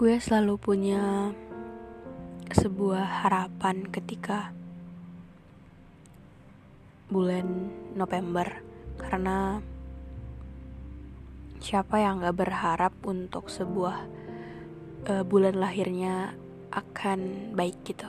Gue selalu punya sebuah harapan ketika bulan November. Karena siapa yang gak berharap untuk sebuah uh, bulan lahirnya akan baik gitu?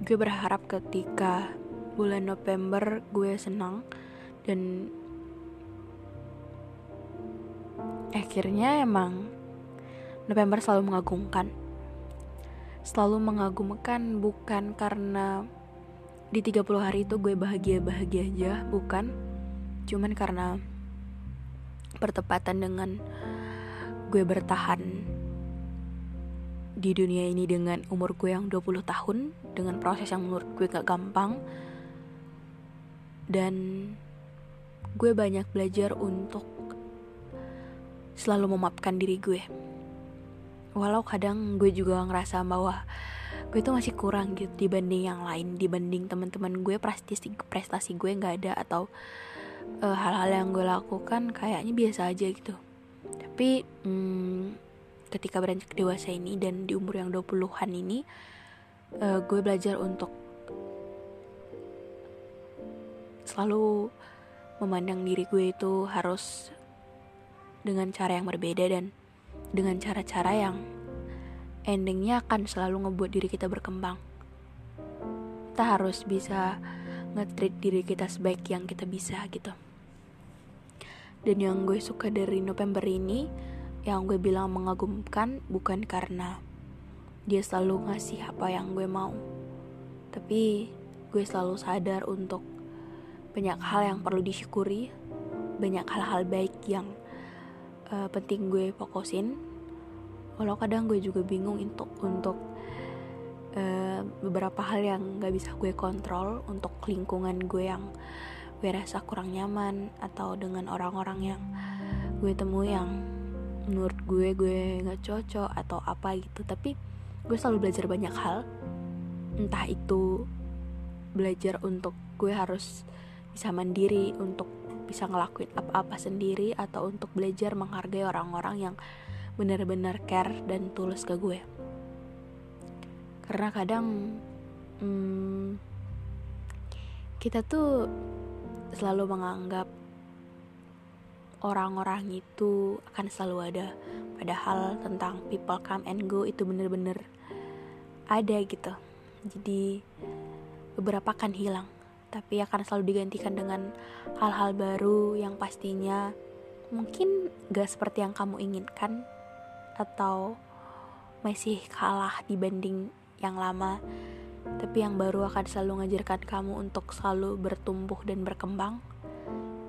Gue berharap ketika bulan November gue senang dan akhirnya emang November selalu mengagumkan. Selalu mengagumkan bukan karena di 30 hari itu gue bahagia-bahagia aja, bukan. Cuman karena bertepatan dengan gue bertahan di dunia ini dengan umur gue yang 20 tahun dengan proses yang menurut gue gak gampang dan gue banyak belajar untuk selalu memaafkan diri gue walau kadang gue juga ngerasa bahwa gue tuh masih kurang gitu dibanding yang lain dibanding teman-teman gue prestasi prestasi gue nggak ada atau eh, hal-hal yang gue lakukan kayaknya biasa aja gitu. Tapi hmm, ketika beranjak dewasa ini dan di umur yang 20-an ini uh, gue belajar untuk selalu memandang diri gue itu harus dengan cara yang berbeda dan dengan cara-cara yang endingnya akan selalu ngebuat diri kita berkembang. Kita harus bisa nge-treat diri kita sebaik yang kita bisa gitu. Dan yang gue suka dari November ini, yang gue bilang mengagumkan bukan karena dia selalu ngasih apa yang gue mau. Tapi gue selalu sadar untuk banyak hal yang perlu disyukuri, banyak hal-hal baik yang uh, penting gue fokusin. Walau kadang gue juga bingung untuk untuk uh, beberapa hal yang gak bisa gue kontrol untuk lingkungan gue yang gue rasa kurang nyaman atau dengan orang-orang yang gue temui yang menurut gue gue nggak cocok atau apa gitu. Tapi gue selalu belajar banyak hal. Entah itu belajar untuk gue harus bisa mandiri untuk bisa ngelakuin apa-apa sendiri atau untuk belajar menghargai orang-orang yang benar-benar care dan tulus ke gue. Karena kadang hmm, kita tuh selalu menganggap orang-orang itu akan selalu ada. Padahal tentang people come and go itu bener-bener ada gitu. Jadi beberapa kan hilang tapi akan selalu digantikan dengan hal-hal baru yang pastinya mungkin gak seperti yang kamu inginkan atau masih kalah dibanding yang lama. Tapi yang baru akan selalu ngajarkan kamu untuk selalu bertumbuh dan berkembang.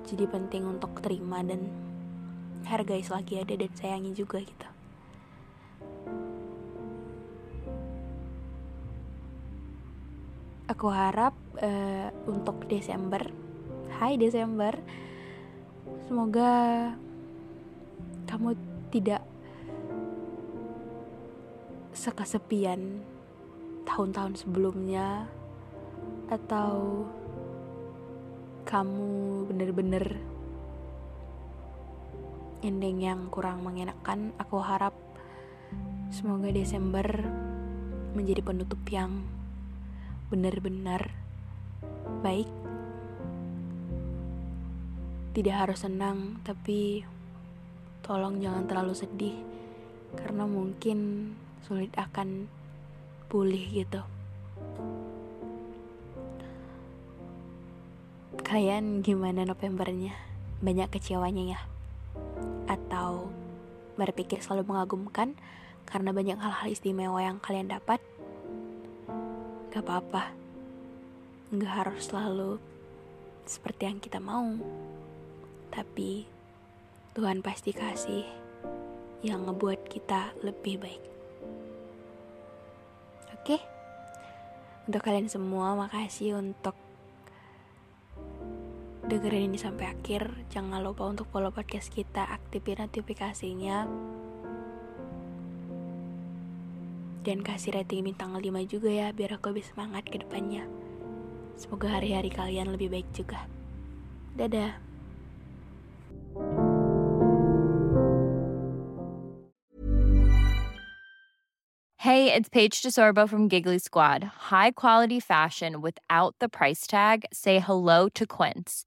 Jadi penting untuk terima dan hargai selagi ada dan sayangi juga gitu aku harap uh, untuk Desember. Hai Desember. Semoga kamu tidak sekesepian tahun-tahun sebelumnya atau kamu bener-bener ending yang kurang mengenakan. Aku harap Semoga Desember menjadi penutup yang benar-benar baik. Tidak harus senang, tapi tolong jangan terlalu sedih karena mungkin sulit akan pulih gitu. Kalian gimana Novembernya? Banyak kecewanya ya? Atau berpikir selalu mengagumkan karena banyak hal-hal istimewa yang kalian dapat? Gak apa-apa. Gak harus selalu seperti yang kita mau. Tapi Tuhan pasti kasih yang ngebuat kita lebih baik. Oke? Untuk kalian semua, makasih untuk dengerin ini sampai akhir. Jangan lupa untuk follow podcast kita, aktifin notifikasinya. Dan kasih rating bintang 5 juga ya, biar aku lebih semangat ke depannya. Semoga hari-hari kalian lebih baik juga. Dadah. Hey, it's Paige DeSorbo from Giggly Squad. High quality fashion without the price tag. Say hello to Quince.